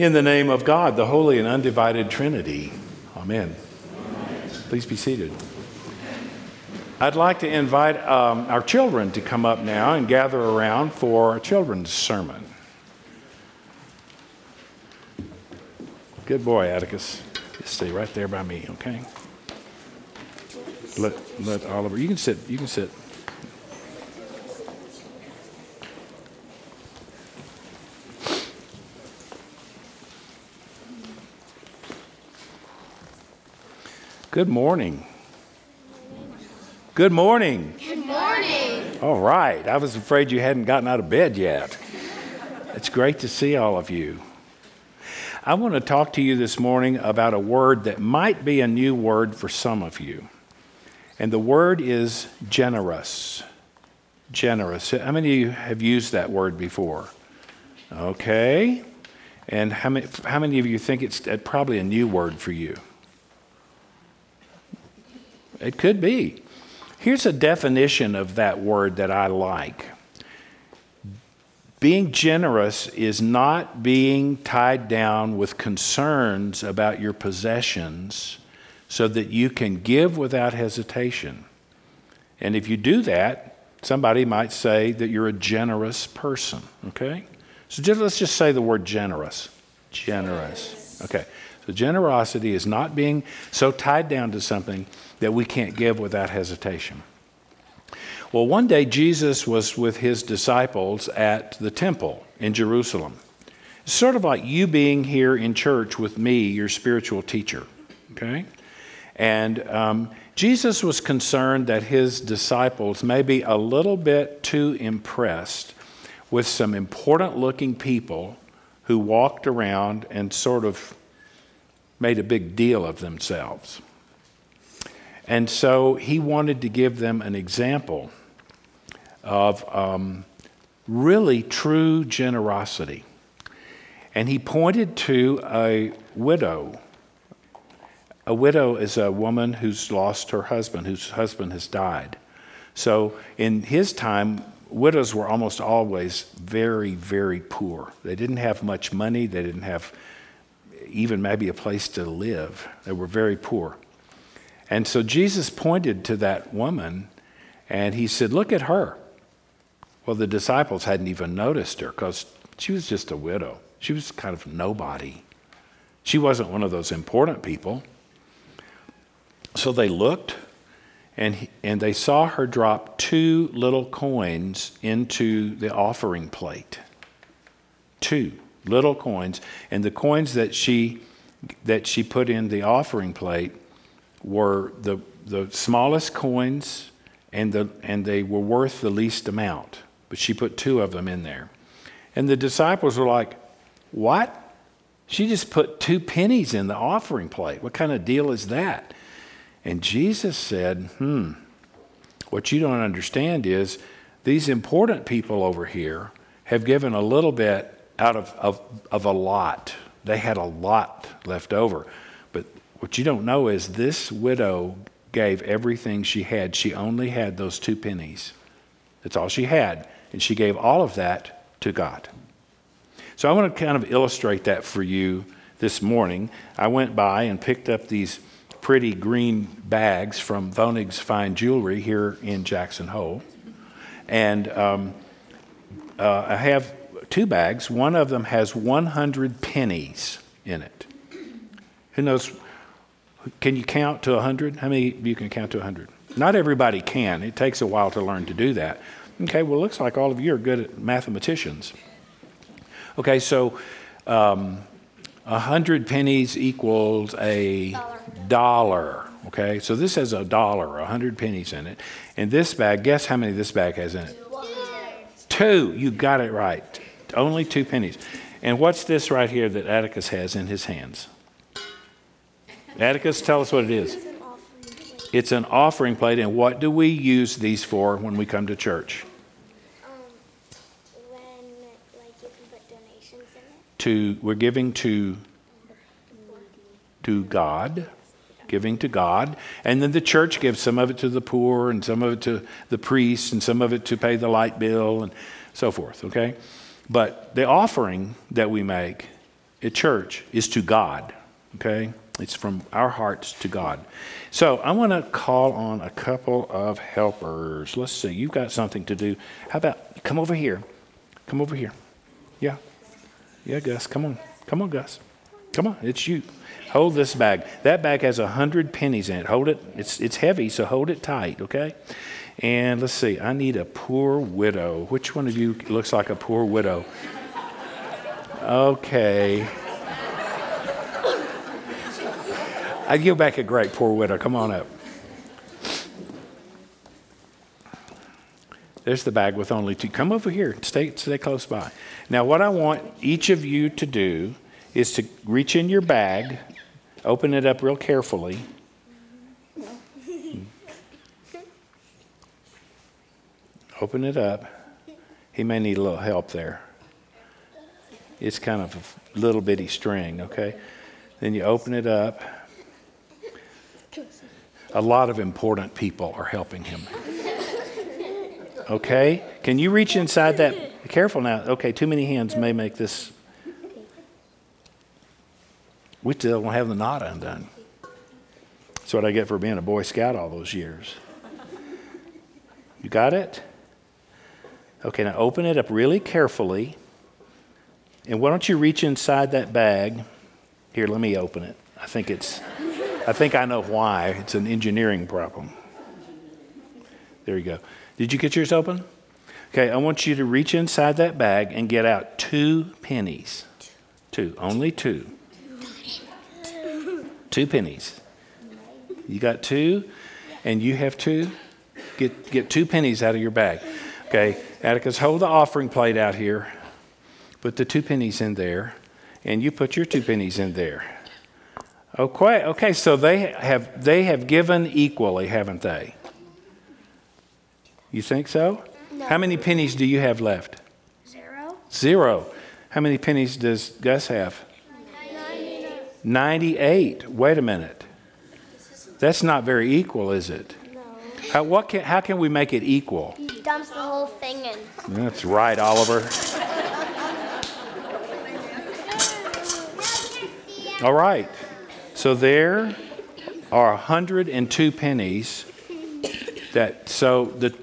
In the name of God, the Holy and Undivided Trinity. Amen. Please be seated. I'd like to invite um, our children to come up now and gather around for a children's sermon. Good boy, Atticus. Just stay right there by me, okay? Let, let Oliver, you can sit, you can sit. Good morning. Good morning. Good morning. All right. I was afraid you hadn't gotten out of bed yet. It's great to see all of you. I want to talk to you this morning about a word that might be a new word for some of you. And the word is generous. Generous. How many of you have used that word before? Okay. And how many, how many of you think it's uh, probably a new word for you? It could be. Here's a definition of that word that I like being generous is not being tied down with concerns about your possessions so that you can give without hesitation. And if you do that, somebody might say that you're a generous person, okay? So just, let's just say the word generous. Generous. Okay. So generosity is not being so tied down to something that we can't give without hesitation. Well, one day Jesus was with his disciples at the temple in Jerusalem. It's sort of like you being here in church with me, your spiritual teacher. Okay? And um, Jesus was concerned that his disciples may be a little bit too impressed with some important looking people who walked around and sort of made a big deal of themselves. And so he wanted to give them an example of um, really true generosity. And he pointed to a widow. A widow is a woman who's lost her husband, whose husband has died. So in his time, widows were almost always very, very poor. They didn't have much money, they didn't have even maybe a place to live. They were very poor. And so Jesus pointed to that woman and he said, Look at her. Well, the disciples hadn't even noticed her because she was just a widow. She was kind of nobody. She wasn't one of those important people. So they looked and, and they saw her drop two little coins into the offering plate. Two little coins. And the coins that she, that she put in the offering plate were the, the smallest coins and, the, and they were worth the least amount. But she put two of them in there. And the disciples were like, What? She just put two pennies in the offering plate. What kind of deal is that? And Jesus said, Hmm, what you don't understand is these important people over here have given a little bit out of, of, of a lot. They had a lot left over. But what you don't know is this widow gave everything she had. She only had those two pennies. That's all she had. And she gave all of that to God. So I want to kind of illustrate that for you this morning. I went by and picked up these pretty green bags from Vonig's Fine Jewelry here in Jackson Hole. And um, uh, I have two bags. One of them has 100 pennies in it. Who knows can you count to 100? How many of you can count to 100? Not everybody can. It takes a while to learn to do that. Okay, well, it looks like all of you are good at mathematicians. Okay, so um, 100 pennies equals a dollar. dollar. Okay, so this has a dollar, 100 pennies in it. And this bag, guess how many this bag has in it? Two. You got it right. Only two pennies. And what's this right here that Atticus has in his hands? Atticus, tell us what it is. It's an offering plate, and what do we use these for when we come to church? Um, when, like, you can put donations in it. To we're giving to to God, giving to God, and then the church gives some of it to the poor, and some of it to the priests, and some of it to pay the light bill, and so forth. Okay, but the offering that we make at church is to God, okay? It's from our hearts to God. So I want to call on a couple of helpers. Let's see, you've got something to do. How about come over here? Come over here. Yeah. Yeah, Gus, come on. Come on, Gus. Come on, it's you. Hold this bag. That bag has a hundred pennies in it. Hold it. It's it's heavy, so hold it tight, okay? And let's see. I need a poor widow. Which one of you looks like a poor widow? Okay. I give back a great poor widow. Come on up. There's the bag with only two. Come over here. Stay, stay close by. Now, what I want each of you to do is to reach in your bag, open it up real carefully. Open it up. He may need a little help there. It's kind of a little bitty string, okay? Then you open it up. A lot of important people are helping him. Okay? Can you reach inside that? Be careful now. Okay, too many hands may make this. We still don't have the knot undone. That's what I get for being a Boy Scout all those years. You got it? Okay, now open it up really carefully. And why don't you reach inside that bag? Here, let me open it. I think it's, I think I know why. It's an engineering problem. There you go. Did you get yours open? Okay, I want you to reach inside that bag and get out two pennies. Two, only two. Two pennies. You got two, and you have two. Get, get two pennies out of your bag. Okay, Atticus, hold the offering plate out here. Put the two pennies in there, and you put your two pennies in there. Okay, okay, so they have they have given equally, haven't they? You think so? No. How many pennies do you have left? Zero. Zero. How many pennies does Gus have? 98. 98. Wait a minute. That's not very equal, is it? No. How, what can, how can we make it equal? The whole thing in. That's right, Oliver. All right. So there are 102 pennies that so the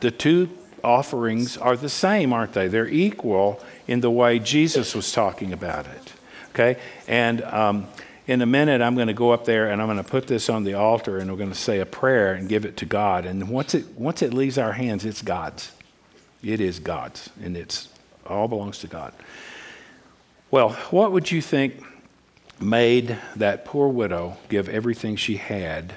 the two offerings are the same, aren't they? They're equal in the way Jesus was talking about it. Okay? And um, in a minute, I'm going to go up there and I'm going to put this on the altar and we're going to say a prayer and give it to God. And once it, once it leaves our hands, it's God's. It is God's. And it's all belongs to God. Well, what would you think made that poor widow give everything she had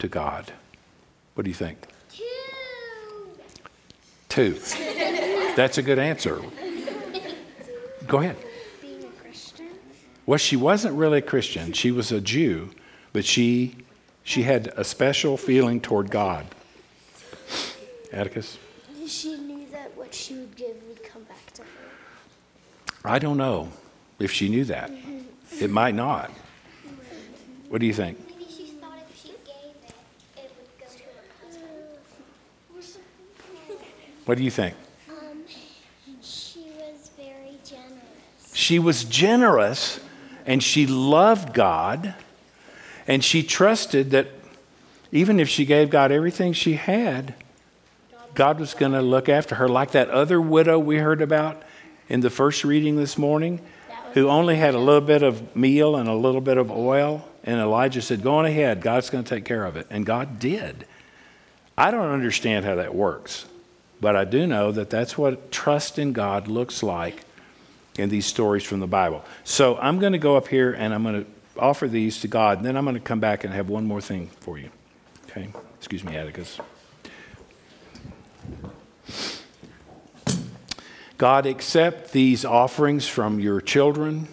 to God? What do you think? Two. That's a good answer. Go ahead. Well, she wasn't really a Christian. She was a Jew, but she she had a special feeling toward God. Atticus? She knew that what she would give would come back to her. I don't know if she knew that. It might not. What do you think? Maybe she thought if she gave it, it would go to her cousin. What do you think? Um, she was very generous. She was generous and she loved God and she trusted that even if she gave God everything she had, God was going to look after her, like that other widow we heard about in the first reading this morning, who only had a little bit of meal and a little bit of oil. And Elijah said, Go on ahead, God's going to take care of it. And God did. I don't understand how that works, but I do know that that's what trust in God looks like in these stories from the Bible. So I'm going to go up here and I'm going to offer these to God, and then I'm going to come back and have one more thing for you. Okay? Excuse me, Atticus. God, accept these offerings from your children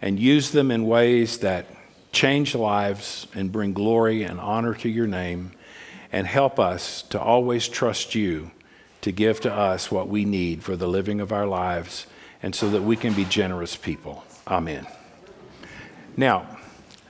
and use them in ways that change lives and bring glory and honor to your name, and help us to always trust you to give to us what we need for the living of our lives and so that we can be generous people. Amen. Now,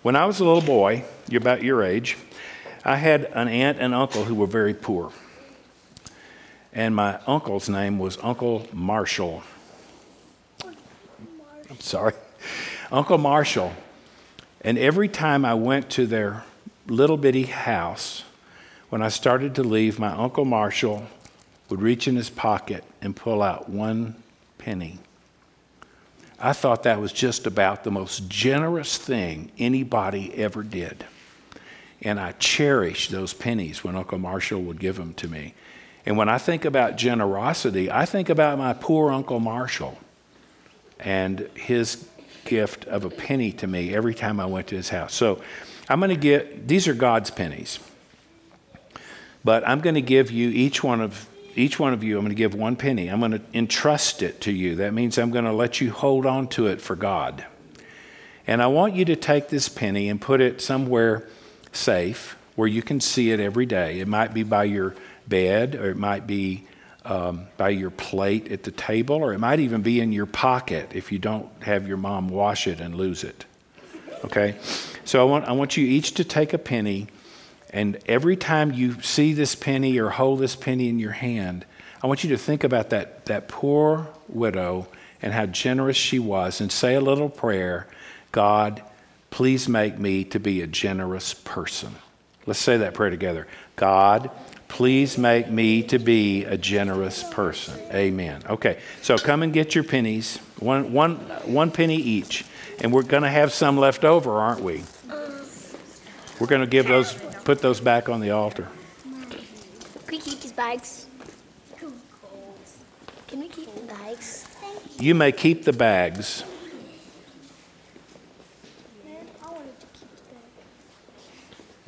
when I was a little boy, you're about your age, I had an aunt and uncle who were very poor. And my uncle's name was Uncle Marshall. I'm sorry. Uncle Marshall. And every time I went to their little bitty house, when I started to leave, my Uncle Marshall would reach in his pocket and pull out one penny. I thought that was just about the most generous thing anybody ever did. And I cherished those pennies when Uncle Marshall would give them to me. And when I think about generosity, I think about my poor Uncle Marshall and his gift of a penny to me every time I went to his house. So I'm going to get, these are God's pennies. But I'm going to give you each one of each one of you, I'm going to give one penny. I'm going to entrust it to you. That means I'm going to let you hold on to it for God. And I want you to take this penny and put it somewhere safe where you can see it every day. It might be by your bed, or it might be um, by your plate at the table, or it might even be in your pocket if you don't have your mom wash it and lose it. Okay? So I want, I want you each to take a penny and every time you see this penny or hold this penny in your hand, I want you to think about that, that poor widow and how generous she was and say a little prayer God, please make me to be a generous person. Let's say that prayer together. God, please make me to be a generous person. Amen. Okay, so come and get your pennies, one, one, one penny each. And we're going to have some left over, aren't we? We're going to give those put those back on the altar. Can we keep these bags? Can we keep the bags? You may keep the bags.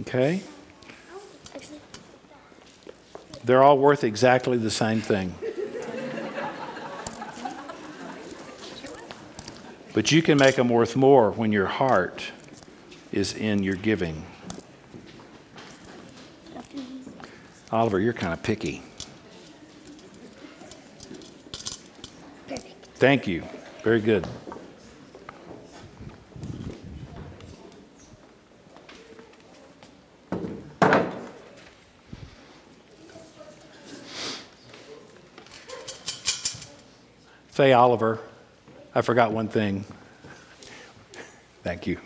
Okay? They're all worth exactly the same thing. But you can make them worth more when your heart is in your giving. Oliver, you're kind of picky. Thank you. Very good. Say, Oliver, I forgot one thing. Thank you.